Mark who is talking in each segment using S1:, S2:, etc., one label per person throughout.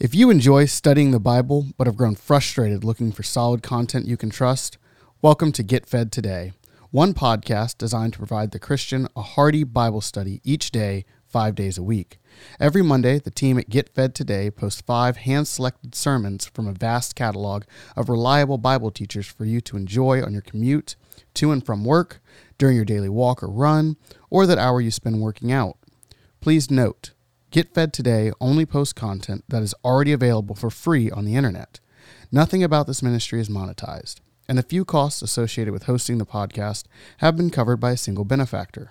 S1: If you enjoy studying the Bible but have grown frustrated looking for solid content you can trust, welcome to Get Fed Today, one podcast designed to provide the Christian a hearty Bible study each day, five days a week. Every Monday, the team at Get Fed Today posts five hand selected sermons from a vast catalog of reliable Bible teachers for you to enjoy on your commute, to and from work, during your daily walk or run, or that hour you spend working out. Please note, Get Fed Today only posts content that is already available for free on the internet. Nothing about this ministry is monetized, and the few costs associated with hosting the podcast have been covered by a single benefactor.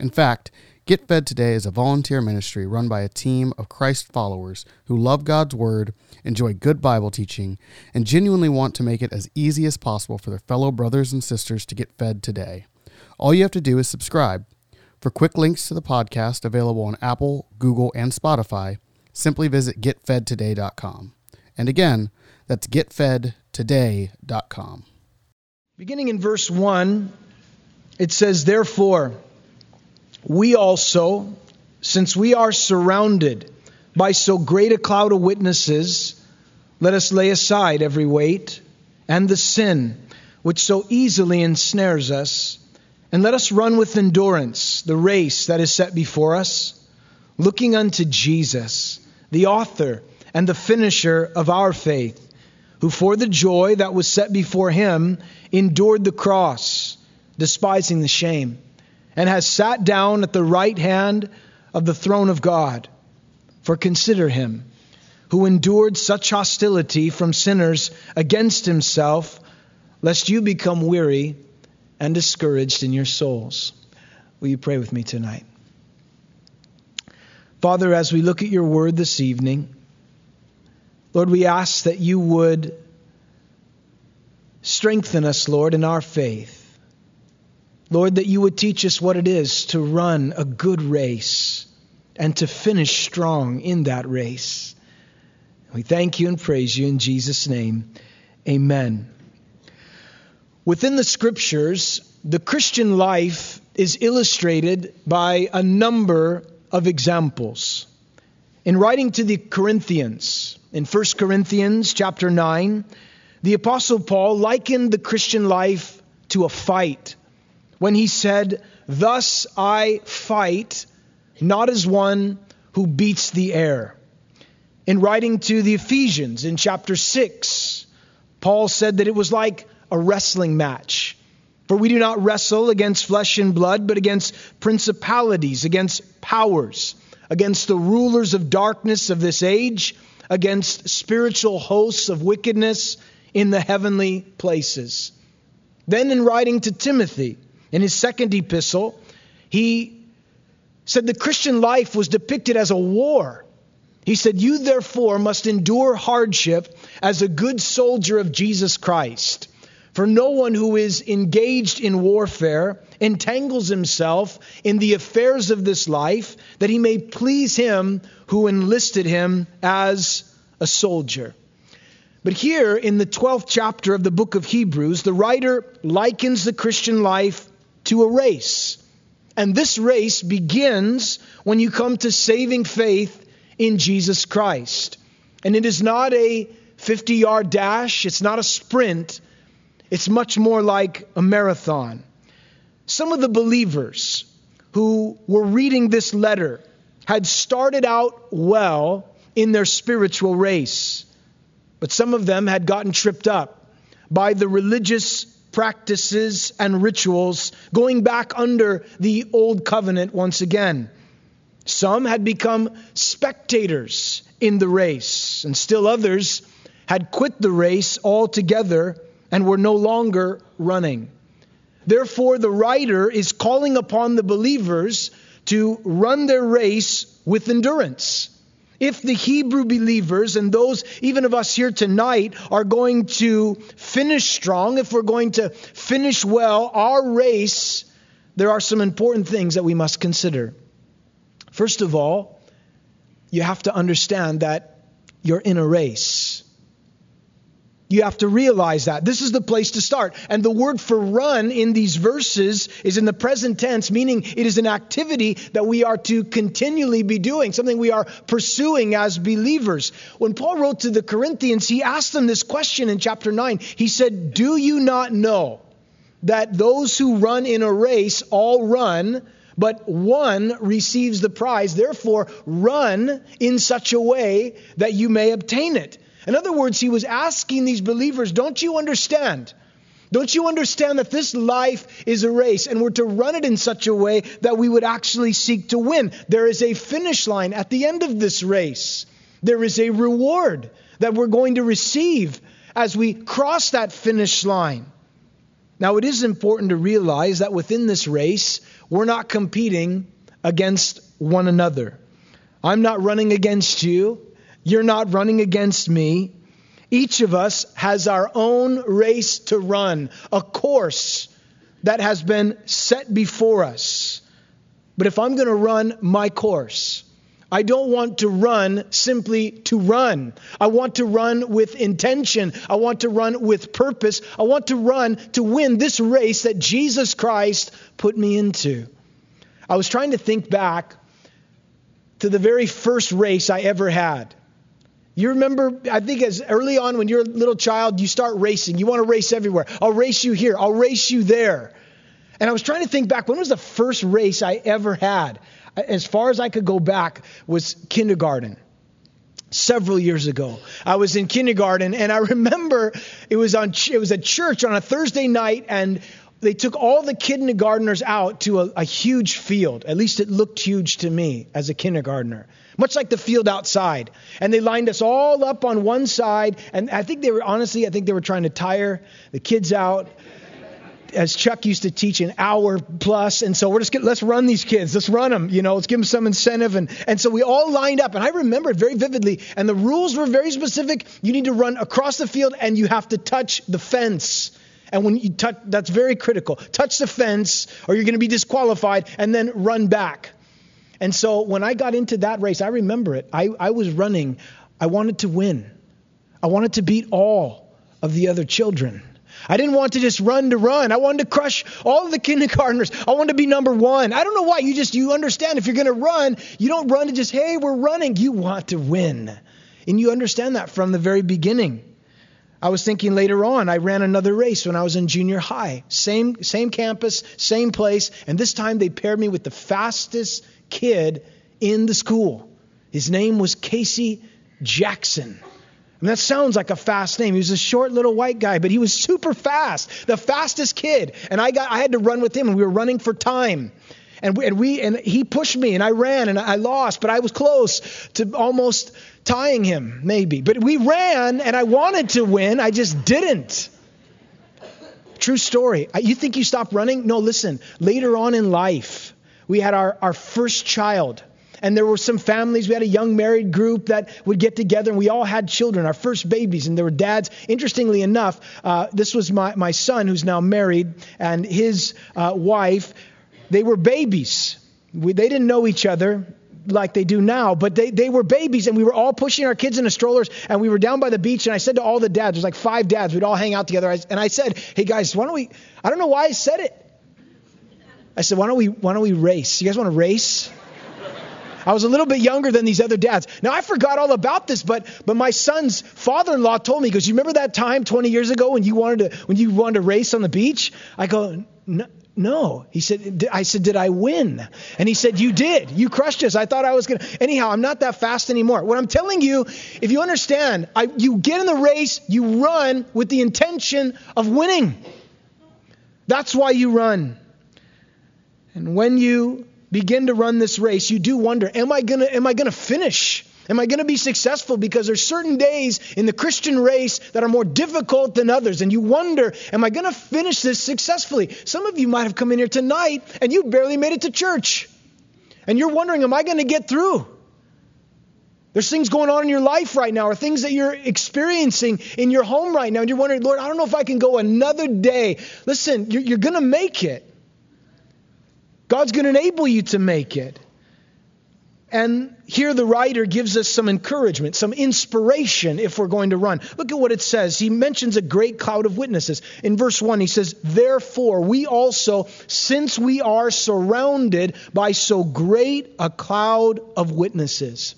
S1: In fact, Get Fed Today is a volunteer ministry run by a team of Christ followers who love God's Word, enjoy good Bible teaching, and genuinely want to make it as easy as possible for their fellow brothers and sisters to get fed today. All you have to do is subscribe for quick links to the podcast available on Apple, Google, and Spotify, simply visit getfedtoday.com. And again, that's getfedtoday.com.
S2: Beginning in verse 1, it says, Therefore, we also, since we are surrounded by so great a cloud of witnesses, let us lay aside every weight and the sin which so easily ensnares us and let us run with endurance the race that is set before us, looking unto Jesus, the author and the finisher of our faith, who for the joy that was set before him endured the cross, despising the shame, and has sat down at the right hand of the throne of God. For consider him, who endured such hostility from sinners against himself, lest you become weary and discouraged in your souls. Will you pray with me tonight? Father, as we look at your word this evening, Lord, we ask that you would strengthen us, Lord, in our faith. Lord, that you would teach us what it is to run a good race and to finish strong in that race. We thank you and praise you in Jesus' name. Amen. Within the scriptures, the Christian life is illustrated by a number of examples. In writing to the Corinthians, in 1 Corinthians chapter 9, the apostle Paul likened the Christian life to a fight when he said, "Thus I fight not as one who beats the air." In writing to the Ephesians in chapter 6, Paul said that it was like a wrestling match. For we do not wrestle against flesh and blood, but against principalities, against powers, against the rulers of darkness of this age, against spiritual hosts of wickedness in the heavenly places. Then, in writing to Timothy, in his second epistle, he said the Christian life was depicted as a war. He said, You therefore must endure hardship as a good soldier of Jesus Christ. For no one who is engaged in warfare entangles himself in the affairs of this life, that he may please him who enlisted him as a soldier. But here in the 12th chapter of the book of Hebrews, the writer likens the Christian life to a race. And this race begins when you come to saving faith in Jesus Christ. And it is not a 50 yard dash, it's not a sprint it's much more like a marathon. Some of the believers who were reading this letter had started out well in their spiritual race, but some of them had gotten tripped up by the religious practices and rituals going back under the old covenant once again. Some had become spectators in the race, and still others had quit the race altogether and were no longer running. Therefore, the writer is calling upon the believers to run their race with endurance. If the Hebrew believers and those, even of us here tonight, are going to finish strong, if we're going to finish well our race, there are some important things that we must consider. First of all, you have to understand that you're in a race. You have to realize that. This is the place to start. And the word for run in these verses is in the present tense, meaning it is an activity that we are to continually be doing, something we are pursuing as believers. When Paul wrote to the Corinthians, he asked them this question in chapter 9. He said, Do you not know that those who run in a race all run? but one receives the prize. Therefore, run in such a way that you may obtain it. In other words, he was asking these believers, Don't you understand? Don't you understand that this life is a race and we're to run it in such a way that we would actually seek to win? There is a finish line at the end of this race. There is a reward that we're going to receive as we cross that finish line. Now, it is important to realize that within this race, we're not competing against one another. I'm not running against you. You're not running against me. Each of us has our own race to run, a course that has been set before us. But if I'm going to run my course, I don't want to run simply to run. I want to run with intention. I want to run with purpose. I want to run to win this race that Jesus Christ put me into. I was trying to think back to the very first race I ever had. You remember, I think as early on when you're a little child, you start racing. You want to race everywhere. I'll race you here. I'll race you there. And I was trying to think back, when was the first race I ever had? As far as I could go back was kindergarten. Several years ago, I was in kindergarten, and I remember it was on it was at church on a Thursday night, and they took all the kindergartners out to a, a, huge field. At least it looked huge to me as a kindergartner, much like the field outside. And they lined us all up on one side. And I think they were, honestly, I think they were trying to tire the kids out. As Chuck used to teach, an hour plus, and so we're just let's run these kids, let's run them, you know, let's give them some incentive, and and so we all lined up, and I remember it very vividly, and the rules were very specific. You need to run across the field, and you have to touch the fence. And when you touch, that's very critical. Touch the fence or you're going to be disqualified and then run back. And so when I got into that race, I remember it. I, I was running. I wanted to win. I wanted to beat all of the other children. I didn't want to just run to run. I wanted to crush all of the kindergartners. I wanted to be number one. I don't know why. You just, you understand if you're going to run, you don't run to just, hey, we're running. You want to win. And you understand that from the very beginning. I was thinking later on, I ran another race when I was in junior high. Same, same campus, same place, and this time they paired me with the fastest kid in the school. His name was Casey Jackson. And that sounds like a fast name. He was a short little white guy, but he was super fast, the fastest kid. And I got I had to run with him, and we were running for time. And we, and we and he pushed me, and I ran, and I lost, but I was close to almost tying him, maybe. But we ran, and I wanted to win, I just didn't. True story. You think you stopped running? No, listen. Later on in life, we had our, our first child. And there were some families, we had a young married group that would get together, and we all had children, our first babies, and there were dads. Interestingly enough, uh, this was my, my son who's now married, and his uh, wife, they were babies. We, they didn't know each other like they do now, but they, they were babies and we were all pushing our kids in the strollers and we were down by the beach and I said to all the dads, there's like five dads, we'd all hang out together. And I said, hey guys, why don't we, I don't know why I said it. I said, why don't we, why don't we race? You guys want to race? I was a little bit younger than these other dads. Now I forgot all about this, but but my son's father-in-law told me because you remember that time 20 years ago when you wanted to when you wanted to race on the beach? I go, no. He said, I said, did I win? And he said, you did. You crushed us. I thought I was going to. Anyhow, I'm not that fast anymore. What I'm telling you, if you understand, I, you get in the race, you run with the intention of winning. That's why you run. And when you begin to run this race, you do wonder, am I going to, am I going to finish? Am I going to be successful? Because there's certain days in the Christian race that are more difficult than others. And you wonder, am I going to finish this successfully? Some of you might have come in here tonight and you barely made it to church. And you're wondering, am I going to get through? There's things going on in your life right now, or things that you're experiencing in your home right now, and you're wondering, Lord, I don't know if I can go another day. Listen, you're, you're going to make it. God's going to enable you to make it. And here the writer gives us some encouragement, some inspiration if we're going to run. Look at what it says. He mentions a great cloud of witnesses. In verse 1, he says, Therefore, we also, since we are surrounded by so great a cloud of witnesses.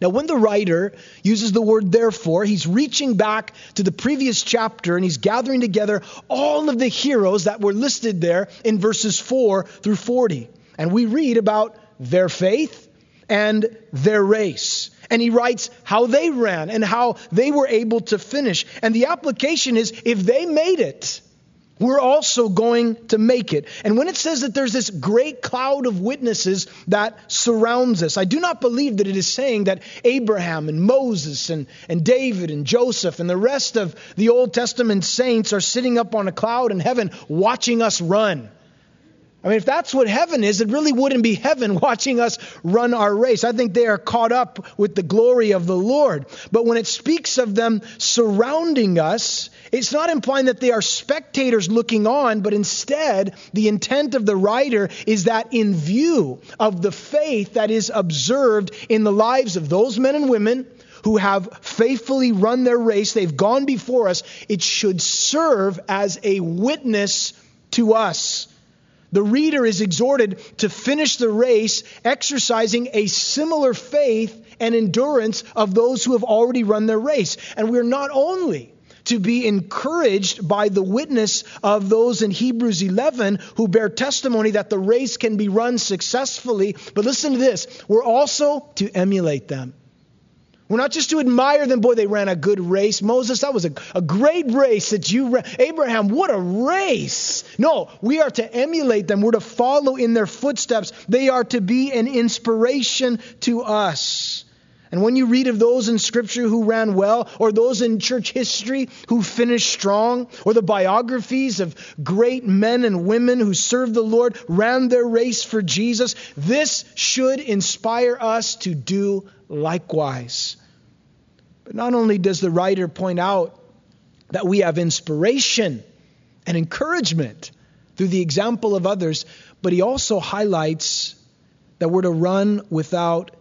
S2: Now, when the writer uses the word therefore, he's reaching back to the previous chapter and he's gathering together all of the heroes that were listed there in verses 4 through 40. And we read about their faith and their race. And he writes how they ran and how they were able to finish. And the application is if they made it, we're also going to make it. And when it says that there's this great cloud of witnesses that surrounds us, I do not believe that it is saying that Abraham and Moses and, and David and Joseph and the rest of the Old Testament saints are sitting up on a cloud in heaven watching us run. I mean, if that's what heaven is, it really wouldn't be heaven watching us run our race. I think they are caught up with the glory of the Lord. But when it speaks of them surrounding us, it's not implying that they are spectators looking on, but instead, the intent of the writer is that in view of the faith that is observed in the lives of those men and women who have faithfully run their race, they've gone before us, it should serve as a witness to us the reader is exhorted to finish the race exercising a similar faith and endurance of those who have already run their race. And we're not only to be encouraged by the witness of those in Hebrews 11 who bear testimony that the race can be run successfully, but listen to this we're also to emulate them. We're not just to admire them, boy, they ran a good race. Moses, that was a, a great race that you ran. Abraham, what a race. No, we are to emulate them. We're to follow in their footsteps. They are to be an inspiration to us. And when you read of those in Scripture who ran well, or those in church history who finished strong, or the biographies of great men and women who served the Lord, ran their race for Jesus, this should inspire us to do likewise. But not only does the writer point out that we have inspiration and encouragement through the example of others, but he also highlights that we're to run without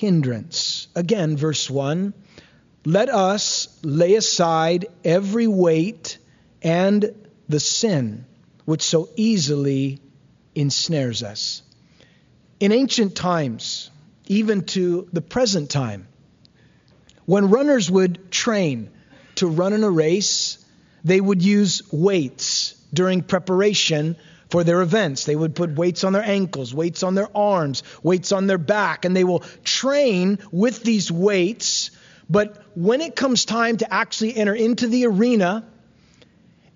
S2: hindrance. Again, verse 1 Let us lay aside every weight and the sin which so easily ensnares us. In ancient times, even to the present time, when runners would train to run in a race, they would use weights during preparation for their events. They would put weights on their ankles, weights on their arms, weights on their back, and they will train with these weights. But when it comes time to actually enter into the arena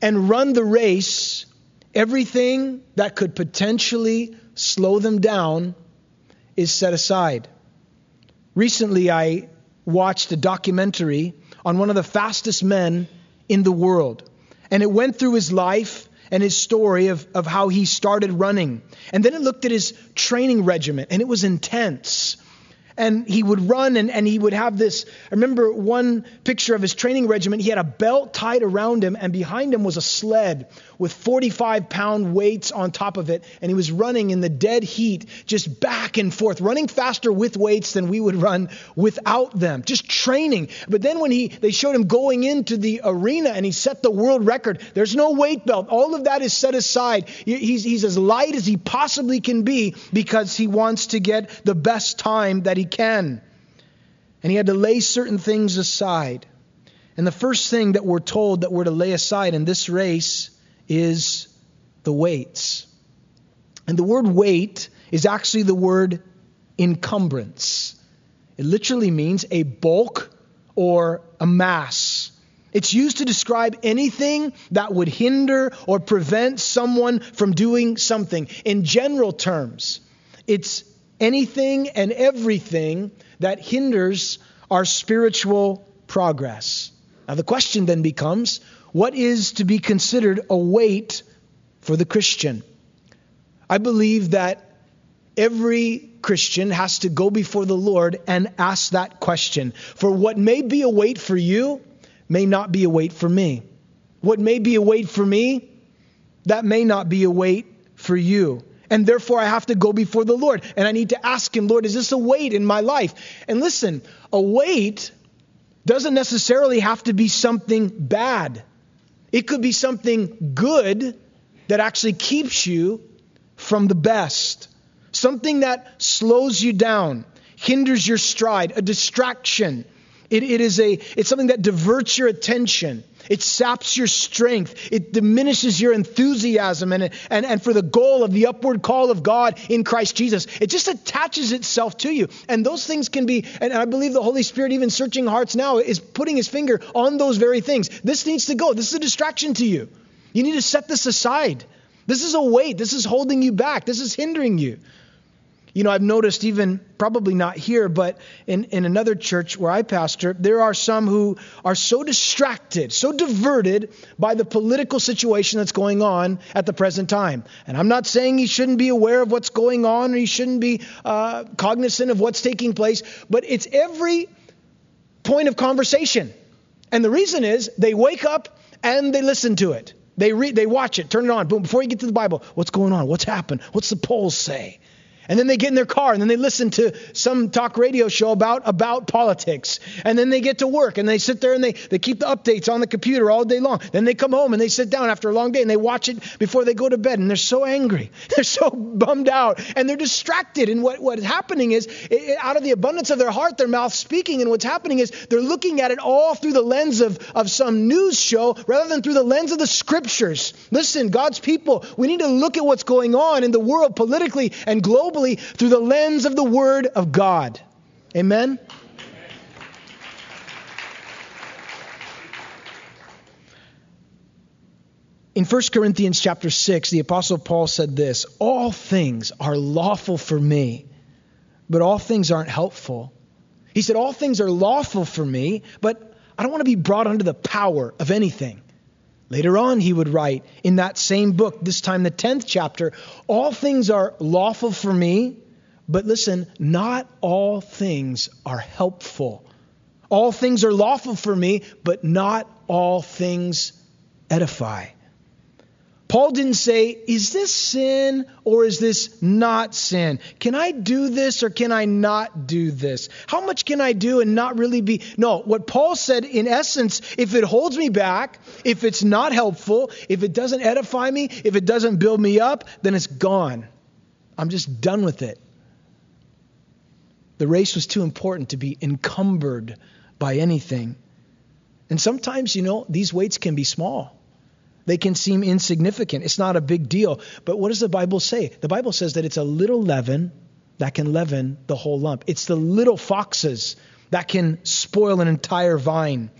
S2: and run the race, everything that could potentially slow them down is set aside. Recently, I watched a documentary on one of the fastest men in the world. And it went through his life and his story of, of how he started running. And then it looked at his training regimen, and it was intense and he would run and, and he would have this. I remember one picture of his training regiment. He had a belt tied around him, and behind him was a sled with 45 pound weights on top of it. And he was running in the dead heat, just back and forth, running faster with weights than we would run without them, just training. But then when he they showed him going into the arena and he set the world record, there's no weight belt. All of that is set aside. He's, he's as light as he possibly can be because he wants to get the best time that he he can. And he had to lay certain things aside. And the first thing that we're told that we're to lay aside in this race is the weights. And the word weight is actually the word encumbrance. It literally means a bulk or a mass. It's used to describe anything that would hinder or prevent someone from doing something. In general terms, it's anything and everything that hinders our spiritual progress. Now, the question then becomes what is to be considered a weight for the Christian? I believe that every Christian has to go before the Lord and ask that question. For what may be a weight for you may not be a weight for me. What may be a weight for me, that may not be a weight for you. And therefore, I have to go before the Lord. And I need to ask Him, Lord, is this a weight in my life? And listen, a weight doesn't necessarily have to be something bad, it could be something good that actually keeps you from the best, something that slows you down, hinders your stride, a distraction. It, it is a, it's something that diverts your attention. It saps your strength. It diminishes your enthusiasm and, and, and for the goal of the upward call of God in Christ Jesus. It just attaches itself to you. And those things can be, and I believe the Holy Spirit, even searching hearts now, is putting his finger on those very things. This needs to go. This is a distraction to you. You need to set this aside. This is a weight. This is holding you back. This is hindering you. You know, I've noticed even, probably not here, but in, in another church where I pastor, there are some who are so distracted, so diverted by the political situation that's going on at the present time. And I'm not saying he shouldn't be aware of what's going on or he shouldn't be uh, cognizant of what's taking place, but it's every point of conversation. And the reason is they wake up and they listen to it. They read, they watch it, turn it on. Boom, before you get to the Bible, what's going on? What's happened? What's the polls say? And then they get in their car and then they listen to some talk radio show about, about politics. And then they get to work and they sit there and they, they keep the updates on the computer all day long. Then they come home and they sit down after a long day and they watch it before they go to bed. And they're so angry. They're so bummed out and they're distracted. And what, what's happening is, it, out of the abundance of their heart, their mouth speaking. And what's happening is they're looking at it all through the lens of, of some news show rather than through the lens of the scriptures. Listen, God's people, we need to look at what's going on in the world politically and globally globally through the lens of the Word of God. Amen? In 1 Corinthians chapter 6, the apostle Paul said this, all things are lawful for me, but all things aren't helpful. He said all things are lawful for me, but I don't want to be brought under the power of anything. Later on, he would write in that same book, this time the 10th chapter, all things are lawful for me, but listen, not all things are helpful. All things are lawful for me, but not all things edify. Paul didn't say, is this sin or is this not sin? Can I do this or can I not do this? How much can I do and not really be? No, what Paul said in essence, if it holds me back, if it's not helpful, if it doesn't edify me, if it doesn't build me up, then it's gone. I'm just done with it. The race was too important to be encumbered by anything. And sometimes, you know, these weights can be small. They can seem insignificant. It's not a big deal. But what does the Bible say? The Bible says that it's a little leaven that can leaven the whole lump. It's the little foxes that can spoil an entire vine.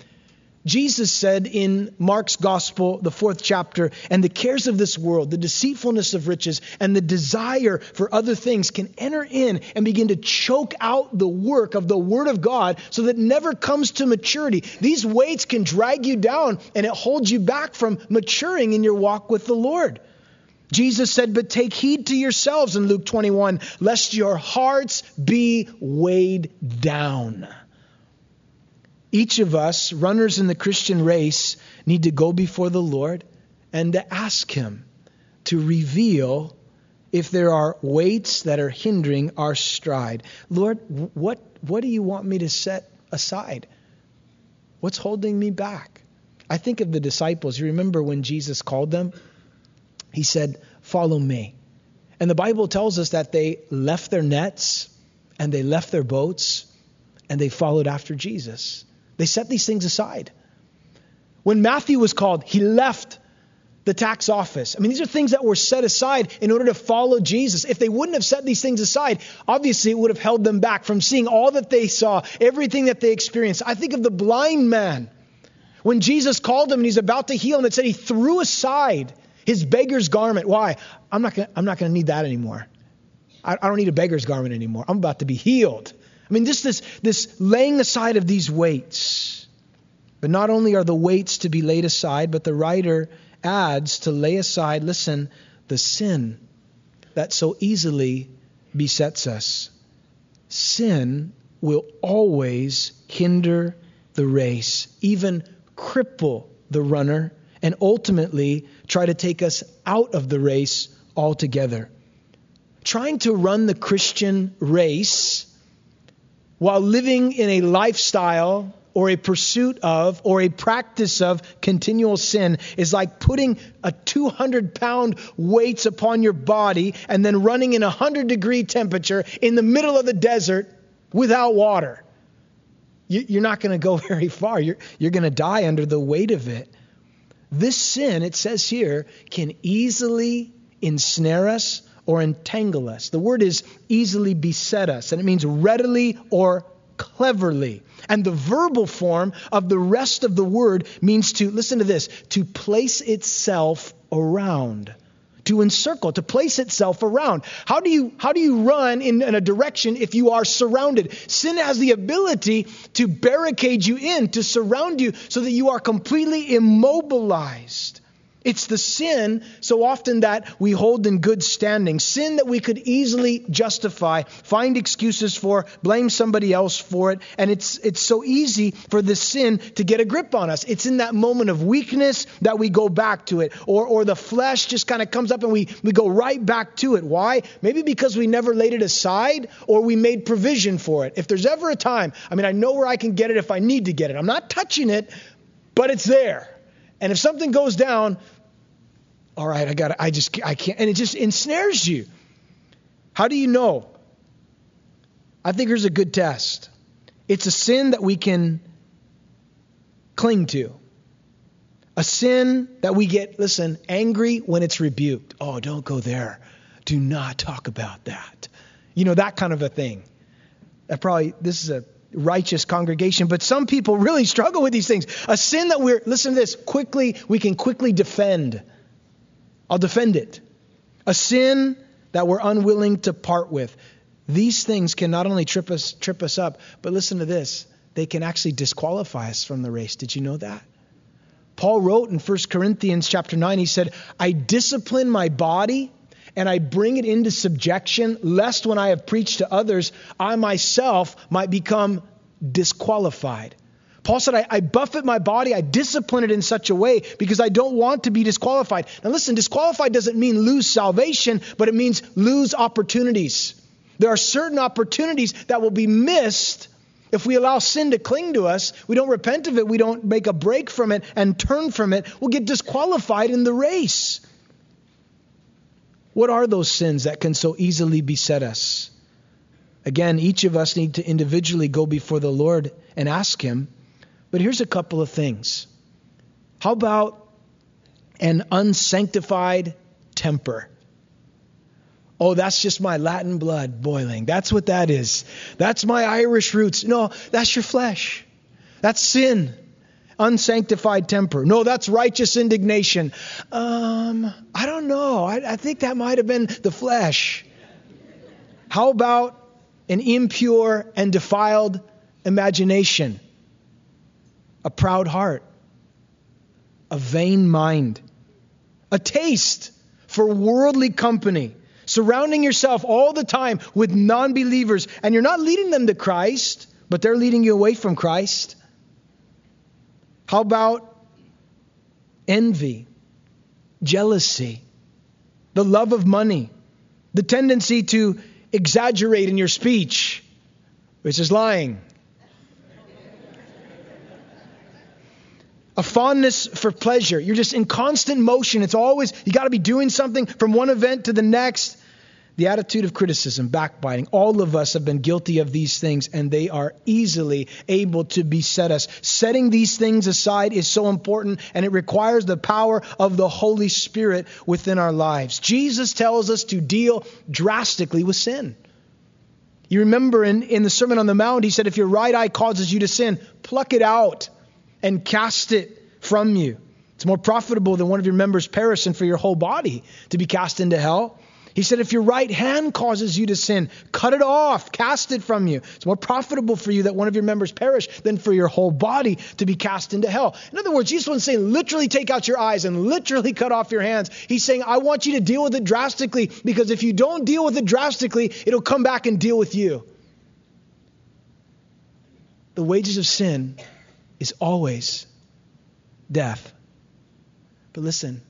S2: Jesus said in Mark's gospel, the fourth chapter, and the cares of this world, the deceitfulness of riches, and the desire for other things can enter in and begin to choke out the work of the Word of God so that never comes to maturity. These weights can drag you down and it holds you back from maturing in your walk with the Lord. Jesus said, But take heed to yourselves in Luke 21, lest your hearts be weighed down. Each of us, runners in the Christian race, need to go before the Lord and to ask Him to reveal if there are weights that are hindering our stride. Lord, what, what do you want me to set aside? What's holding me back? I think of the disciples. You remember when Jesus called them? He said, Follow me. And the Bible tells us that they left their nets and they left their boats and they followed after Jesus. They set these things aside. When Matthew was called, he left the tax office. I mean, these are things that were set aside in order to follow Jesus. If they wouldn't have set these things aside, obviously it would have held them back from seeing all that they saw, everything that they experienced. I think of the blind man. When Jesus called him and he's about to heal him, it said he threw aside his beggar's garment. Why? I'm not gonna, I'm not going to need that anymore. I, I don't need a beggar's garment anymore. I'm about to be healed. I mean, just this, this laying aside of these weights. But not only are the weights to be laid aside, but the writer adds to lay aside, listen, the sin that so easily besets us. Sin will always hinder the race, even cripple the runner, and ultimately try to take us out of the race altogether. trying to run the Christian race while living in a lifestyle or a pursuit of or a practice of continual sin is like putting a 200 pound weights upon your body and then running in a 100 degree temperature in the middle of the desert without water. You're not going to go very far. You're, you're going to die under the weight of it. This sin, it says here, can easily ensnare us or entangle us. The word is easily beset us, and it means readily or cleverly. And the verbal form of the rest of the word means to, listen to this, to place itself around to encircle, to place itself around. How do you how do you run in, in, a direction if you are surrounded? Sin has the ability to barricade you in, to surround you so that you are completely immobilized. It's the sin so often that we hold in good standing. Sin that we could easily justify, find excuses for, blame somebody else for it. And it's, it's so easy for the sin to get a grip on us. It's in that moment of weakness that we go back to it. Or, or the flesh just kind of comes up and we, we go right back to it. Why? Maybe because we never laid it aside or we made provision for it. If there's ever a time, I mean, I know where I can get it if I need to get it. I'm not touching it, but it's there. And if something goes down, all right, I got I just I can't and it just ensnares you. How do you know? I think here's a good test. It's a sin that we can cling to. A sin that we get, listen, angry when it's rebuked. Oh, don't go there. Do not talk about that. You know, that kind of a thing. That probably, this is a righteous congregation, but some people really struggle with these things. A sin that we're, listen to this, quickly, we can quickly defend. I'll defend it. A sin that we're unwilling to part with. These things can not only trip us, trip us up, but listen to this. They can actually disqualify us from the race. Did you know that? Paul wrote in 1 Corinthians chapter 9, he said, I discipline my body and I bring it into subjection, lest when I have preached to others, I myself might become disqualified. Paul said, I, I, buffet my body, I discipline it in such a way because I don't want to be disqualified. Now, listen, disqualified doesn't mean lose salvation, but it means lose opportunities. There are certain opportunities that will be missed if we allow sin to cling to us. We don't repent of it, we don't make a break from it and turn from it. We'll get disqualified in the race. What are those sins that can so easily beset us? Again, each of us need to individually go before the Lord and ask Him but here's a couple of things. How about an unsanctified temper? Oh, that's just my Latin blood boiling. That's what that is. That's my Irish roots. No, that's your flesh. That's sin. Unsanctified temper. No, that's righteous indignation. Um, I don't know. I, I think that might have been the flesh. How about an impure and defiled imagination? A proud heart, a vain mind, a taste for worldly company, surrounding yourself all the time with non believers, and you're not leading them to Christ, but they're leading you away from Christ. How about envy, jealousy, the love of money, the tendency to exaggerate in your speech, which is lying? A fondness for pleasure. You're just in constant motion. It's always, you got to be doing something from one event to the next. The attitude of criticism, backbiting. All of us have been guilty of these things, and they are easily able to beset us. Setting these things aside is so important, and it requires the power of the Holy Spirit within our lives. Jesus tells us to deal drastically with sin. You remember in, in the Sermon on the Mount, he said, If your right eye causes you to sin, pluck it out and cast it from you. It's more profitable than one of your members perish and for your whole body to be cast into hell. He said, if your right hand causes you to sin, cut it off, cast it from you. It's more profitable for you that one of your members perish than for your whole body to be cast into hell. In other words, Jesus wasn't saying literally take out your eyes and literally cut off your hands. He's saying, I want you to deal with it drastically because if you don't deal with it drastically, it'll come back and deal with you. The wages of sin is always death. But listen,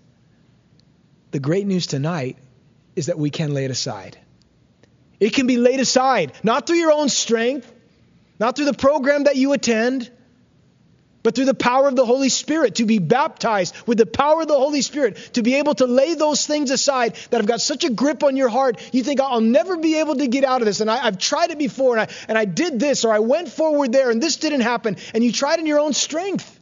S2: the great news tonight is that we can lay it aside. It can be laid aside, not through your own strength, not through the program that you attend, but through the power of the Holy Spirit, to be baptized with the power of the Holy Spirit, to be able to lay those things aside that have got such a grip on your heart, you think, I'll never be able to get out of this. And I, have tried it before, and I, and I did this, or I went forward there, and this didn't happen. And you tried in your own strength.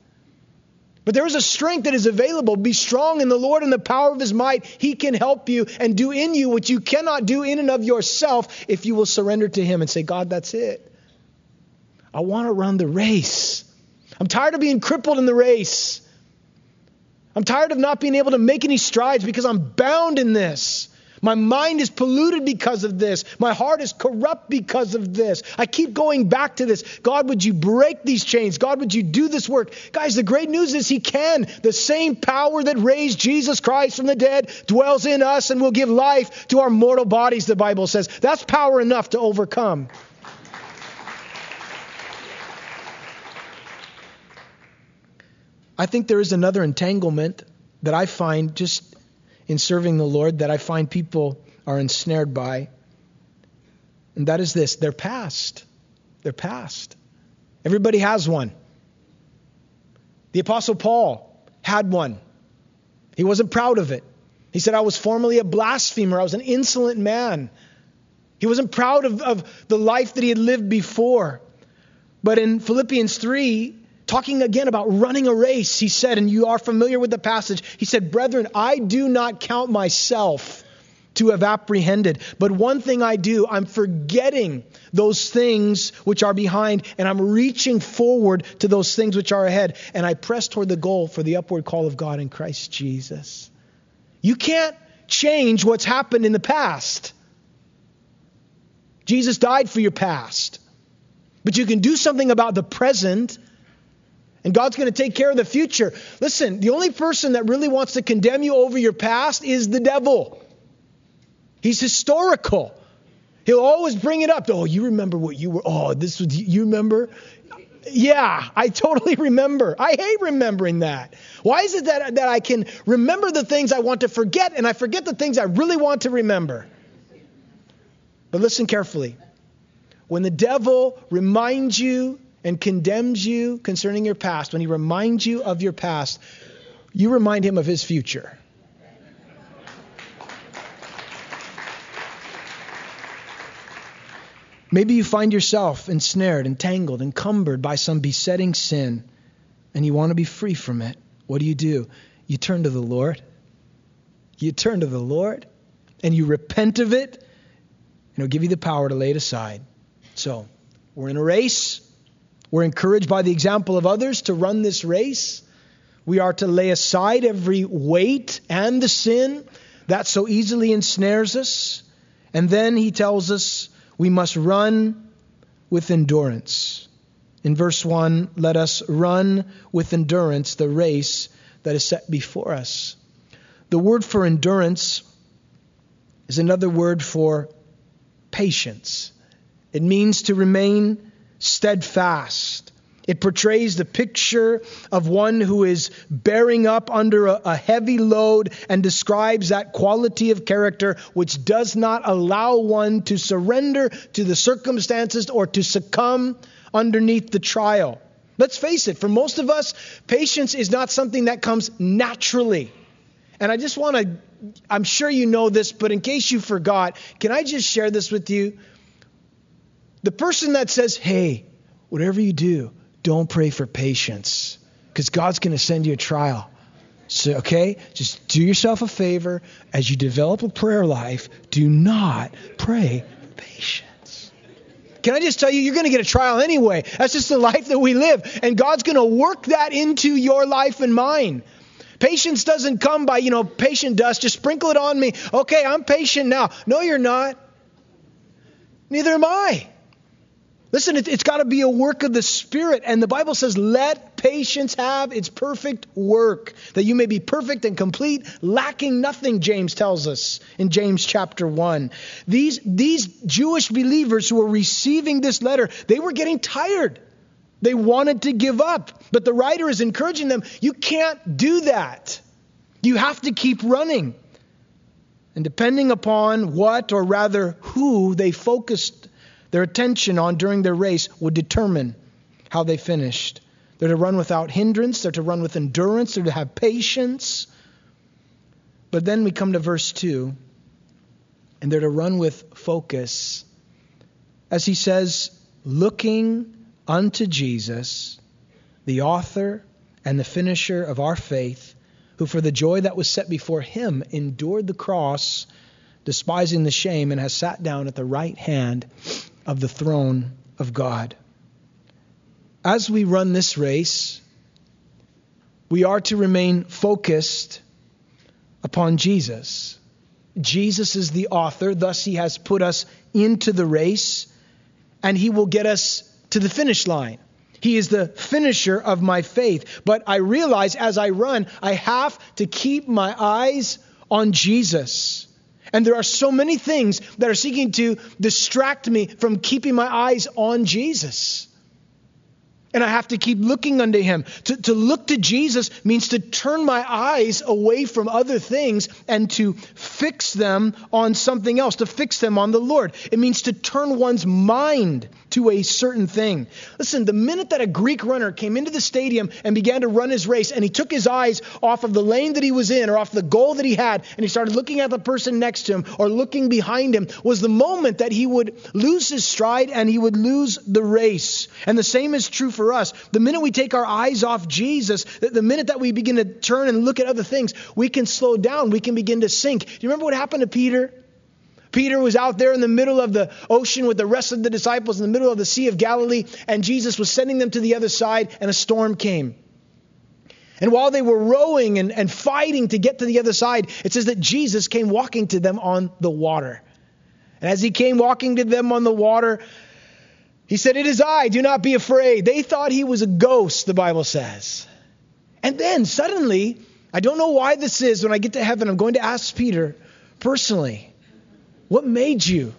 S2: But there is a strength that is available. Be strong in the Lord and the power of his might. He can help you and do in you what you cannot do in and of yourself if you will surrender to him and say, God, that's it. I want to run the race. I'm tired of being crippled in the race. I'm tired of not being able to make any strides because I'm bound in this. My mind is polluted because of this. My heart is corrupt because of this. I keep going back to this. God, would you break these chains? God, would you do this work? Guys, the great news is He can. The same power that raised Jesus Christ from the dead dwells in us and will give life to our mortal bodies, the Bible says. That's power enough to overcome. I think there is another entanglement that I find just in serving the Lord that I find people are ensnared by. And that is this their past. Their past. Everybody has one. The Apostle Paul had one. He wasn't proud of it. He said, I was formerly a blasphemer, I was an insolent man. He wasn't proud of, of the life that he had lived before. But in Philippians 3, talking again about running a race, he said, and you are familiar with the passage, he said, Brethren, I do not count myself to have apprehended. But one thing I do, I'm forgetting those things which are behind, and I'm reaching forward to those things which are ahead, and I press toward the goal for the upward call of God in Christ Jesus. You can't change what's happened in the past. Jesus died for your past. But you can do something about the present and God's going to take care of the future. Listen, the only person that really wants to condemn you over your past is the devil. He's historical. He'll always bring it up. Oh, you remember what you were? Oh, this was, you remember? Yeah, I totally remember. I hate remembering that. Why is it that, that I can remember the things I want to forget and I forget the things I really want to remember? But listen carefully. When the devil reminds you and condemns you concerning your past, when he reminds you of your past, you remind him of his future. Maybe you find yourself ensnared, entangled, encumbered by some besetting sin, and you want to be free from it. What do you do? You turn to the Lord. You turn to the Lord, and you repent of it, and He'll give you the power to lay it aside. So, we're in a race. We're encouraged by the example of others to run this race. We are to lay aside every weight and the sin that so easily ensnares us. And then he tells us we must run with endurance. In verse 1, let us run with endurance the race that is set before us. The word for endurance is another word for patience. It means to remain steadfast. It portrays the picture of one who is bearing up under a, a, heavy load and describes that quality of character which does not allow one to surrender to the circumstances or to succumb underneath the trial. Let's face it, for most of us, patience is not something that comes naturally. And I just want to, I'm sure you know this, but in case you forgot, can I just share this with you? The person that says, hey, whatever you do, don't pray for patience because God's going to send you a trial. So, okay, just do yourself a favor as you develop a prayer life, do not pray for patience. Can I just tell you, you're going to get a trial anyway. That's just the life that we live. And God's going to work that into your life and mine. Patience doesn't come by, you know, patient dust. Just sprinkle it on me. Okay, I'm patient now. No, you're not. Neither am I. Listen, it, has got to be a work of the Spirit. And the Bible says, let patience have its perfect work, that you may be perfect and complete, lacking nothing, James tells us in James chapter 1. These, these Jewish believers who were receiving this letter, they were getting tired. They wanted to give up. But the writer is encouraging them, you can't do that. You have to keep running. And depending upon what, or rather who, they focused their attention on during their race would determine how they finished. They're to run without hindrance, they're to run with endurance, they're to have patience. But then we come to verse 2, and they're to run with focus. As he says, looking unto Jesus, the author and the finisher of our faith, who for the joy that was set before him endured the cross, despising the shame, and has sat down at the right hand of the throne of God. As we run this race, we are to remain focused upon Jesus. Jesus is the author, thus, he has put us into the race, and he will get us to the finish line. He is the finisher of my faith. But I realize as I run, I have to keep my eyes on Jesus. And there are so many things that are seeking to distract me from keeping my eyes on Jesus. And I have to keep looking unto him. To, to look to Jesus means to turn my eyes away from other things and to fix them on something else, to fix them on the Lord. It means to turn one's mind to a certain thing. Listen, the minute that a Greek runner came into the stadium and began to run his race, and he took his eyes off of the lane that he was in or off the goal that he had, and he started looking at the person next to him or looking behind him, was the moment that he would lose his stride and he would lose the race. And the same is true for us. The minute we take our eyes off Jesus, the minute that we begin to turn and look at other things, we can slow down, we can begin to sink. Do you remember what happened to Peter? Peter was out there in the middle of the ocean with the rest of the disciples in the middle of the Sea of Galilee, and Jesus was sending them to the other side, and a storm came. And while they were rowing and, and fighting to get to the other side, it says that Jesus came walking to them on the water. And as he came walking to them on the water, he said, It is I, do not be afraid. They thought he was a ghost, the Bible says. And then suddenly, I don't know why this is, when I get to heaven, I'm going to ask Peter personally, what made you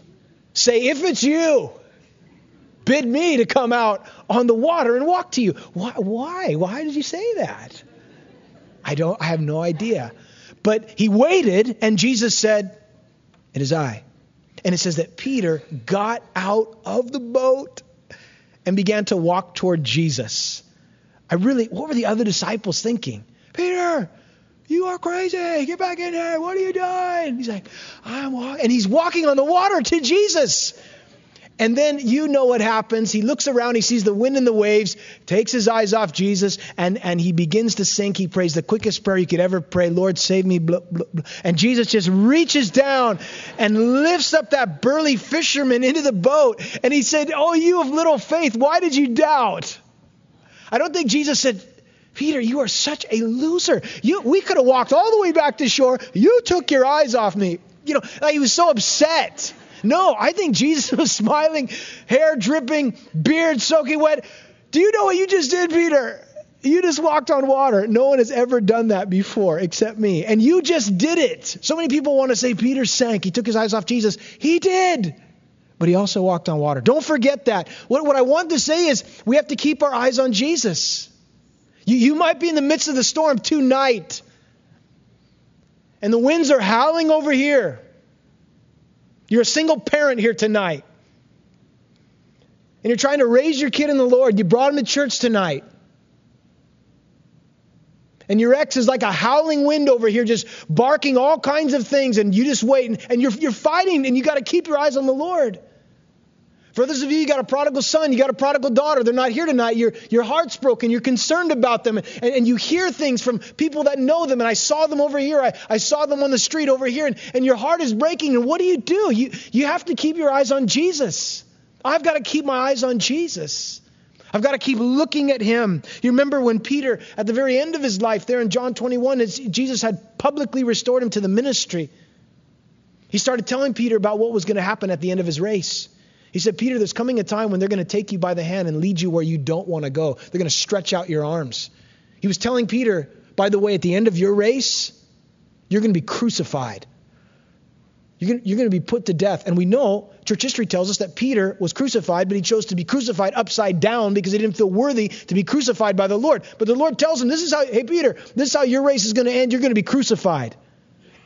S2: say, if it's you, bid me to come out on the water and walk to you? Why? Why, why did you say that? I don't, I have no idea. But he waited, and Jesus said, It is I. And it says that Peter got out of the boat and began to walk toward Jesus. I really, what were the other disciples thinking? Peter, you are crazy. Get back in here. What are you doing? He's like, I'm walking. And he's walking on the water to Jesus. And then you know what happens. He looks around, he sees the wind and the waves, takes his eyes off Jesus, and, and he begins to sink. He prays the quickest prayer you could ever pray Lord, save me. Blah, blah, blah. And Jesus just reaches down and lifts up that burly fisherman into the boat. And he said, Oh, you of little faith, why did you doubt? I don't think Jesus said, Peter, you are such a loser. You, we could have walked all the way back to shore. You took your eyes off me. You know, like he was so upset. No, I think Jesus was smiling, hair dripping, beard soaking wet. Do you know what you just did, Peter? You just walked on water. No one has ever done that before except me. And you just did it. So many people want to say Peter sank. He took his eyes off Jesus. He did. But he also walked on water. Don't forget that. What, what I want to say is we have to keep our eyes on Jesus. You, you might be in the midst of the storm tonight, and the winds are howling over here. You're a single parent here tonight. And you're trying to raise your kid in the Lord. You brought him to church tonight. And your ex is like a howling wind over here, just barking all kinds of things, and you just wait. And, and you're, you're fighting, and you got to keep your eyes on the Lord. For others of you, you got a prodigal son, you got a prodigal daughter. They're not here tonight. Your, your heart's broken. You're concerned about them. And, and you hear things from people that know them. And I saw them over here. I, I saw them on the street over here. And, and your heart is breaking. And what do you do? You, you have to keep your eyes on Jesus. I've got to keep my eyes on Jesus. I've got to keep looking at him. You remember when Peter, at the very end of his life, there in John 21, Jesus had publicly restored him to the ministry. He started telling Peter about what was going to happen at the end of his race. He said, Peter, there's coming a time when they're going to take you by the hand and lead you where you don't want to go. They're going to stretch out your arms. He was telling Peter, by the way, at the end of your race, you're going to be crucified. You're going, to be put to death. And we know, church history tells us that Peter was crucified, but he chose to be crucified upside down because he didn't feel worthy to be crucified by the Lord. But the Lord tells him, This is how, hey, Peter, this is how your race is going to end. You're going to be crucified.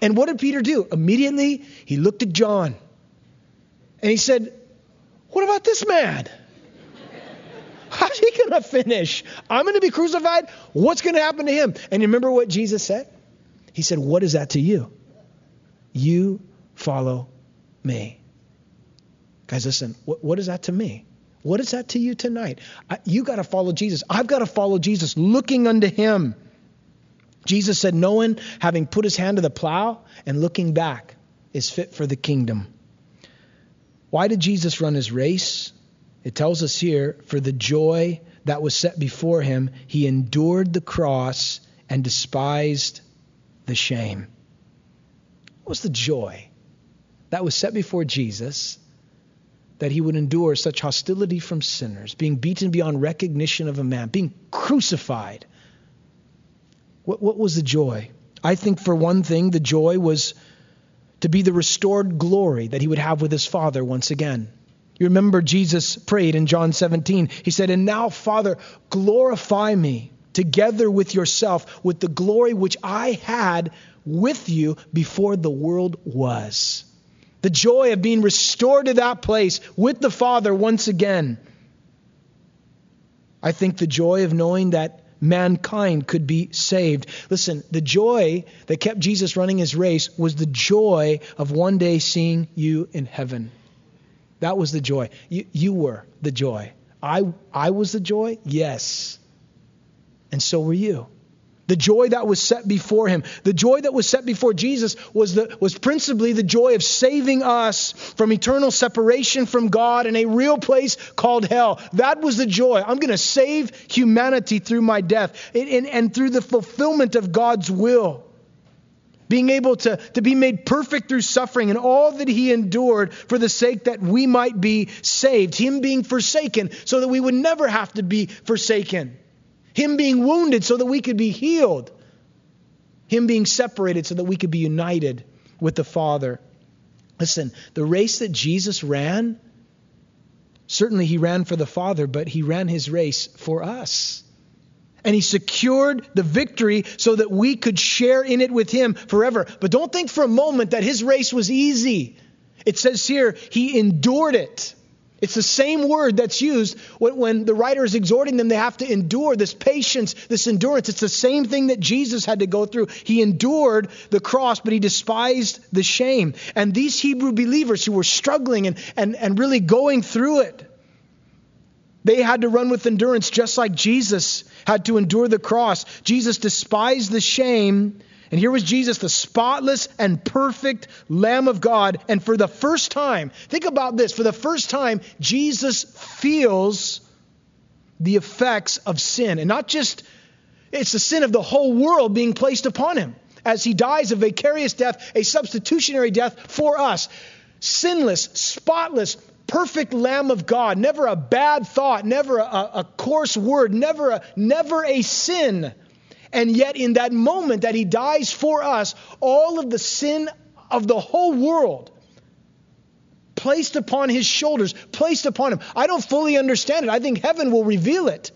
S2: And what did Peter do? Immediately, he looked at John and he said, What about this man? How's he going to finish? I'm going to be crucified. What's going to happen to him? And you remember what Jesus said? He said, What is that to you? You follow me. Guys, listen, what, what is that to me? What is that to you tonight? I, you got to follow Jesus. I've got to follow Jesus, looking unto him. Jesus said, No one, having put his hand to the plow and looking back, is fit for the kingdom. Why did Jesus run his race? It tells us here, for the joy that was set before him, he endured the cross and despised the shame. What was the joy that was set before Jesus that he would endure such hostility from sinners, being beaten beyond recognition of a man, being crucified? What, what was the joy? I think, for one thing, the joy was to be the restored glory that he would have with his Father once again. You remember Jesus prayed in John 17. He said, And now, Father, glorify me together with yourself with the glory which I had with you before the world was. The joy of being restored to that place with the Father once again. I think the joy of knowing that mankind could be saved. Listen, the joy that kept Jesus running his race was the joy of one day seeing you in heaven. That was the joy. You, you were the joy. I, I was the joy? Yes. And so were you. The joy that was set before him, the joy that was set before Jesus was, the, was principally the joy of saving us from eternal separation from God in a real place called hell. That was the joy. I'm going to save humanity through my death and, and, and through the fulfillment of God's will being able to, to be made perfect through suffering and all that he endured for the sake that we might be saved, him being forsaken so that we would never have to be forsaken. Him being wounded so that we could be healed. Him being separated so that we could be united with the Father. Listen, the race that Jesus ran, certainly he ran for the Father, but he ran his race for us. And he secured the victory so that we could share in it with him forever. But don't think for a moment that his race was easy. It says here, he endured it. It's the same word that's used when, when, the writer is exhorting them, they have to endure this patience, this endurance. It's the same thing that Jesus had to go through. He endured the cross, but he despised the shame. And these Hebrew believers who were struggling and, and, and really going through it, they had to run with endurance just like Jesus had to endure the cross. Jesus despised the shame and here was Jesus, the spotless and perfect Lamb of God. And for the first time, think about this for the first time, Jesus feels the effects of sin. And not just, it's the sin of the whole world being placed upon him as he dies a vicarious death, a substitutionary death for us. Sinless, spotless, perfect Lamb of God, never a bad thought, never a, a coarse word, never a, never a sin and yet, in that moment that he dies for us, all of the sin of the whole world placed upon his shoulders, placed upon him. I don't fully understand it. I think heaven will reveal it.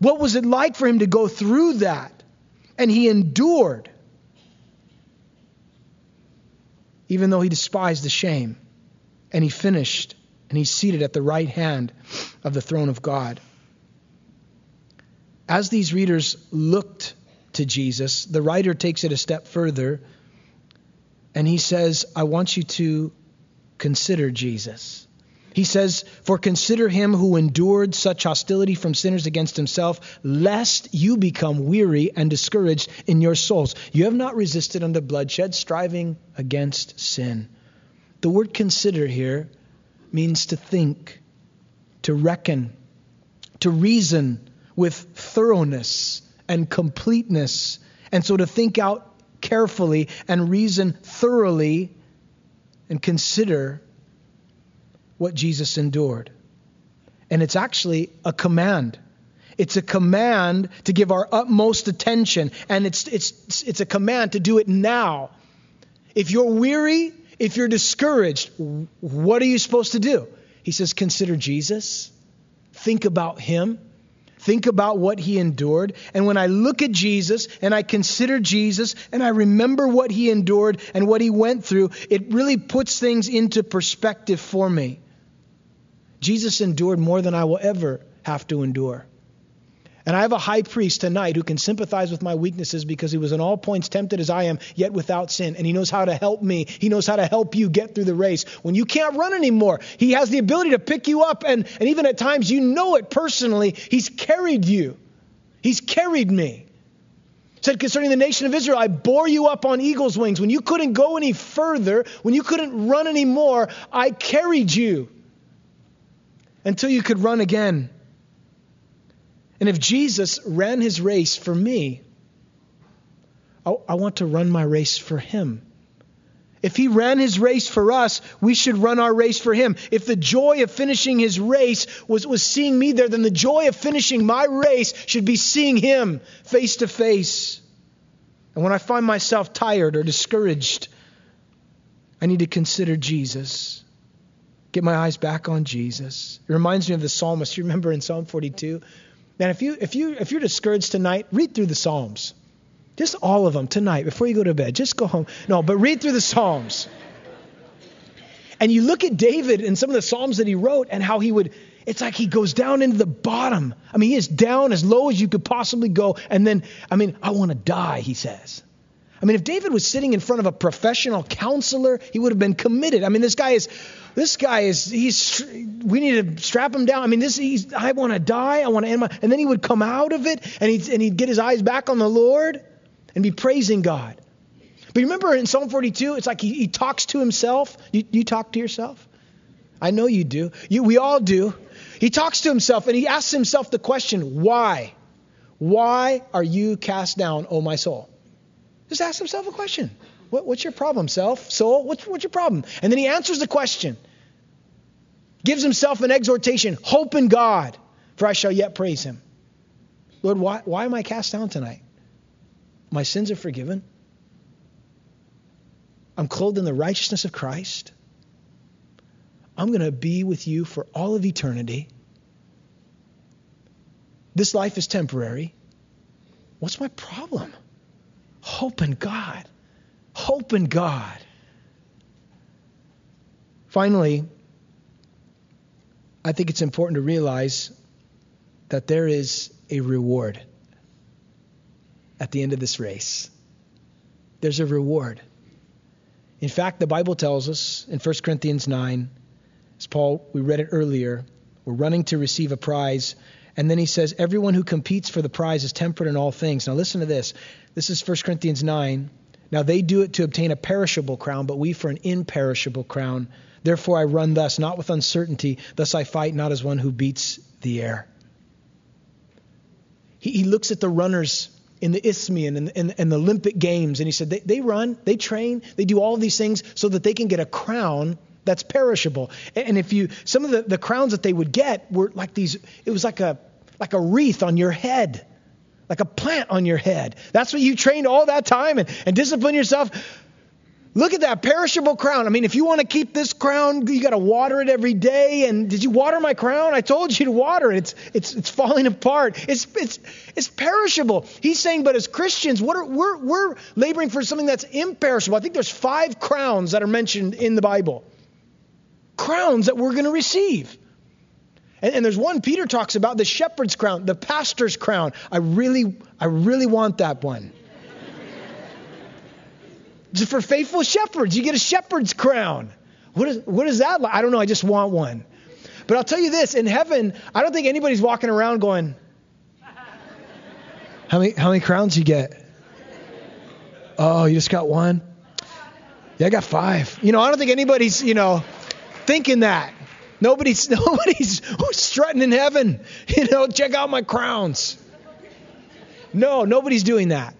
S2: What was it like for him to go through that? And he endured, even though he despised the shame. And he finished, and he's seated at the right hand of the throne of God as these readers looked to Jesus, the writer takes it a step further and he says, I want you to consider Jesus. He says, For consider him who endured such hostility from sinners against himself, lest you become weary and discouraged in your souls. You have not resisted unto bloodshed, striving against sin. The word consider here means to think, to reckon, to reason, with thoroughness and completeness. And so to think out carefully and reason thoroughly and consider what Jesus endured. And it's actually a command. It's a command to give our utmost attention, and it's, it's, it's a command to do it now. If you're weary, if you're discouraged, what are you supposed to do? He says, Consider Jesus, think about Him think about what he endured. And when I look at Jesus and I consider Jesus and I remember what he endured and what he went through, it really puts things into perspective for me. Jesus endured more than I will ever have to endure. And I have a high priest tonight who can sympathize with my weaknesses because he was in all points tempted as I am, yet without sin. And he knows how to help me. He knows how to help you get through the race. When you can't run anymore, he has the ability to pick you up. And, and even at times, you know it personally. He's carried you, he's carried me. Said concerning the nation of Israel, I bore you up on eagle's wings. When you couldn't go any further, when you couldn't run anymore, I carried you until you could run again. And if Jesus ran his race for me, I, I, want to run my race for him. If he ran his race for us, we should run our race for him. If the joy of finishing his race was, was seeing me there, then the joy of finishing my race should be seeing him face to face. And when I find myself tired or discouraged, I need to consider Jesus. Get my eyes back on Jesus. It reminds me of the psalmist. You remember in Psalm 42? And if you if you if you're discouraged tonight, read through the Psalms. Just all of them tonight before you go to bed. Just go home. No, but read through the Psalms. And you look at David and some of the Psalms that he wrote and how he would it's like he goes down into the bottom. I mean, he is down as low as you could possibly go. And then, I mean, I want to die, he says. I mean, if David was sitting in front of a professional counselor, he would have been committed. I mean, this guy is, this guy is, he's, we need to strap him down. I mean, this, he's, I want to die. I want to end my, and then he would come out of it and he'd, and he'd get his eyes back on the Lord and be praising God. But you remember in Psalm 42, it's like he, he talks to himself. You, you talk to yourself? I know you do. You, we all do. He talks to himself and he asks himself the question, why? Why are you cast down, O my soul? Just ask himself a question. What, what's your problem, self, soul? What's, what's your problem? And then he answers the question, gives himself an exhortation hope in God, for I shall yet praise him. Lord, why, why am I cast down tonight? My sins are forgiven. I'm clothed in the righteousness of Christ. I'm going to be with you for all of eternity. This life is temporary. What's my problem? Hope in God. Hope in God. Finally, I think it's important to realize that there is a reward at the end of this race. There's a reward. In fact, the Bible tells us in 1 Corinthians 9, as Paul, we read it earlier, we're running to receive a prize. And then he says, Everyone who competes for the prize is temperate in all things. Now listen to this. This is 1 Corinthians 9. Now they do it to obtain a perishable crown, but we for an imperishable crown. Therefore I run thus, not with uncertainty. Thus I fight not as one who beats the air. He, he looks at the runners in the Isthmian and, and, and, the Olympic Games, and he said, they, they run, they train, they do all these things so that they can get a crown that's perishable. And if you, some of the, the crowns that they would get were like these, it was like a, like a wreath on your head like a plant on your head. That's what you trained all that time and, and discipline yourself. Look at that perishable crown. I mean, if you want to keep this crown, you got to water it every day. And did you water my crown? I told you to water it. It's it's it's falling apart. It's it's it's perishable. He's saying, but as Christians, what are, we're we're laboring for something that's imperishable. I think there's five crowns that are mentioned in the Bible. Crowns that we're going to receive. And, and there's one Peter talks about the shepherd's crown, the pastor's crown. I really, I really want that one. Just for faithful shepherds, you get a shepherd's crown. What is, what is that like? I don't know. I just want one. But I'll tell you this in heaven, I don't think anybody's walking around going, How many, how many crowns you get? Oh, you just got one? Yeah, I got five. You know, I don't think anybody's, you know, thinking that. Nobody's nobody's strutting in heaven. You know, check out my crowns. No, nobody's doing that.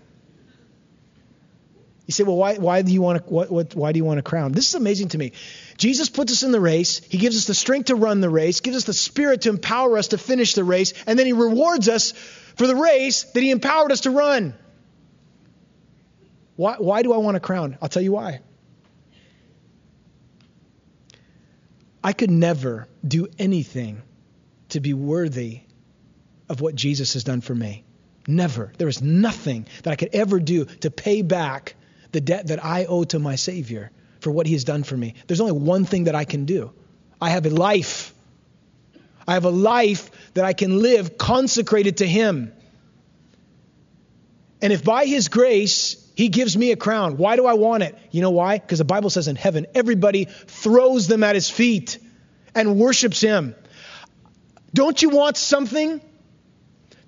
S2: You say, well, why, why do you want what, what, why do you want a crown? This is amazing to me. Jesus puts us in the race. He gives us the strength to run the race, gives us the spirit to empower us to finish the race, and then he rewards us for the race that he empowered us to run. Why, why do I want a crown? I'll tell you why. I could never do anything to be worthy of what Jesus has done for me. Never. There is nothing that I could ever do to pay back the debt that I owe to my Savior for what He has done for me. There's only one thing that I can do I have a life. I have a life that I can live consecrated to Him. And if by His grace He gives me a crown, why do I want it? You know why? Because the Bible says in heaven, everybody throws them at His feet and worships Him. Don't you want something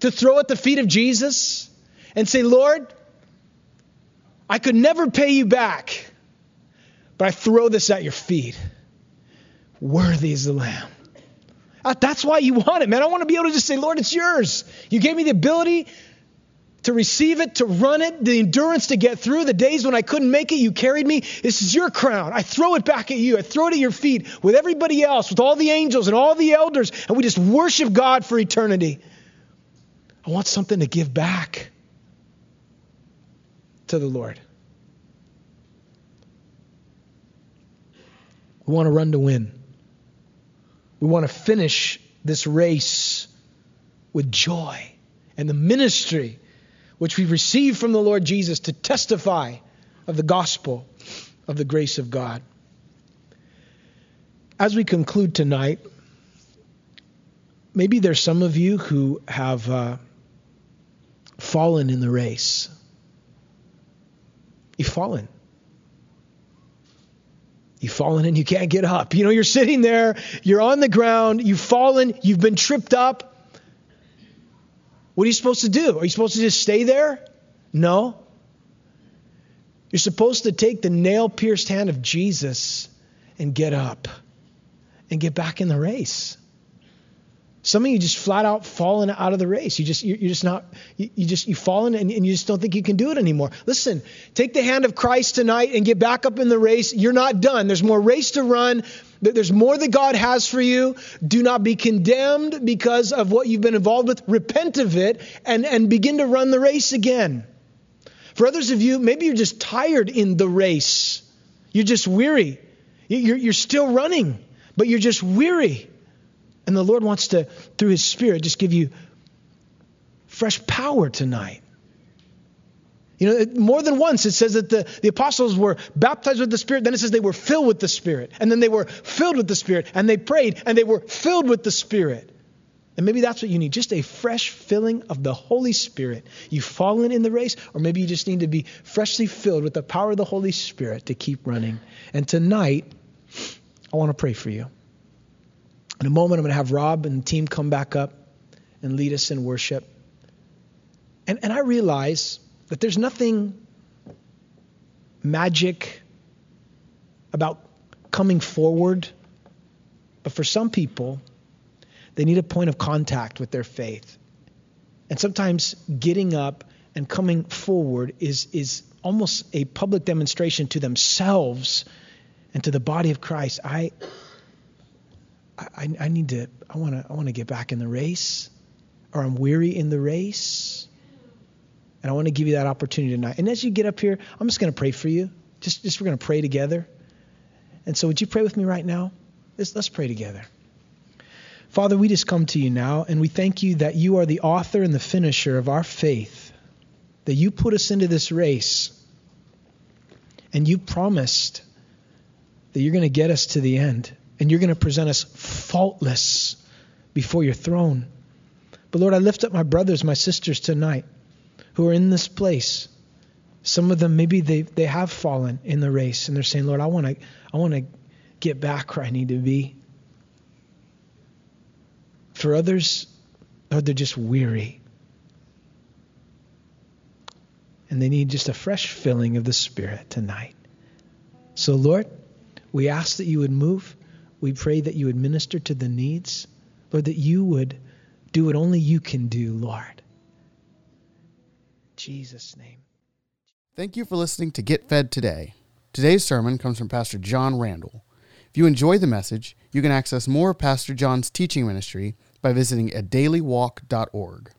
S2: to throw at the feet of Jesus and say, Lord, I could never pay you back, but I throw this at your feet. Worthy is the Lamb. Uh, that's why you want it, man. I want to be able to just say, Lord, it's yours. You gave me the ability to receive it, to run it, the endurance to get through the days when I couldn't make it. You carried me. This is your crown. I throw it back at you. I throw it at your feet with everybody else, with all the angels and all the elders, and we just worship God for eternity. I want something to give back to the Lord. We want to run to win. We want to finish this race with joy and the ministry which we receive from the Lord Jesus to testify of the gospel of the grace of God. As we conclude tonight, maybe there's some of you who have uh, fallen in the race. You've fallen. You've fallen and you can't get up. You know, you're sitting there, you're on the ground, you've fallen, you've been tripped up. What are you supposed to do? Are you supposed to just stay there? No. You're supposed to take the nail pierced hand of Jesus and get up and get back in the race. Some of you just flat out fallen out of the race. You just you're, just not you, you just you've fallen and, and you just don't think you can do it anymore. Listen, take the hand of Christ tonight and get back up in the race. You're not done. There's more race to run. There's more that God has for you. Do not be condemned because of what you've been involved with. Repent of it and, and begin to run the race again. For others of you, maybe you're just tired in the race. You're just weary. You're, you're still running, but you're just weary. And the Lord wants to, through His Spirit, just give you fresh power tonight. You know, more than once it says that the, the apostles were baptized with the Spirit. Then it says they were filled with the Spirit. And then they were filled with the Spirit. And they prayed and they were filled with the Spirit. And maybe that's what you need just a fresh filling of the Holy Spirit. You've fallen in the race, or maybe you just need to be freshly filled with the power of the Holy Spirit to keep running. And tonight, I want to pray for you. In a moment, I'm going to have Rob and the team come back up and lead us in worship. And, and I realize that there's nothing magic about coming forward. But for some people, they need a point of contact with their faith. And sometimes getting up and coming forward is, is almost a public demonstration to themselves and to the body of Christ. I, I, I need to, I want to, I want to get back in the race, or I'm weary in the race. And I want to give you that opportunity tonight. And as you get up here, I'm just going to pray for you. Just, just we're going to pray together. And so, would you pray with me right now? Let's, let's pray together. Father, we just come to you now, and we thank you that you are the author and the finisher of our faith, that you put us into this race, and you promised that you're going to get us to the end, and you're going to present us faultless before your throne. But Lord, I lift up my brothers, my sisters tonight who are in this place. Some of them maybe they, they have fallen in the race and they're saying, Lord, I want to I want to get back where I need to be. For others, Lord, they're just weary. And they need just a fresh filling of the Spirit tonight. So, Lord, we ask that you would move. We pray that you would minister to the needs. Lord, that you would do what only you can do, Lord. Jesus' name.
S1: Thank you for listening to Get Fed Today. Today's sermon comes from Pastor John Randall. If you enjoy the message, you can access more of Pastor John's teaching ministry by visiting a dailywalk.org.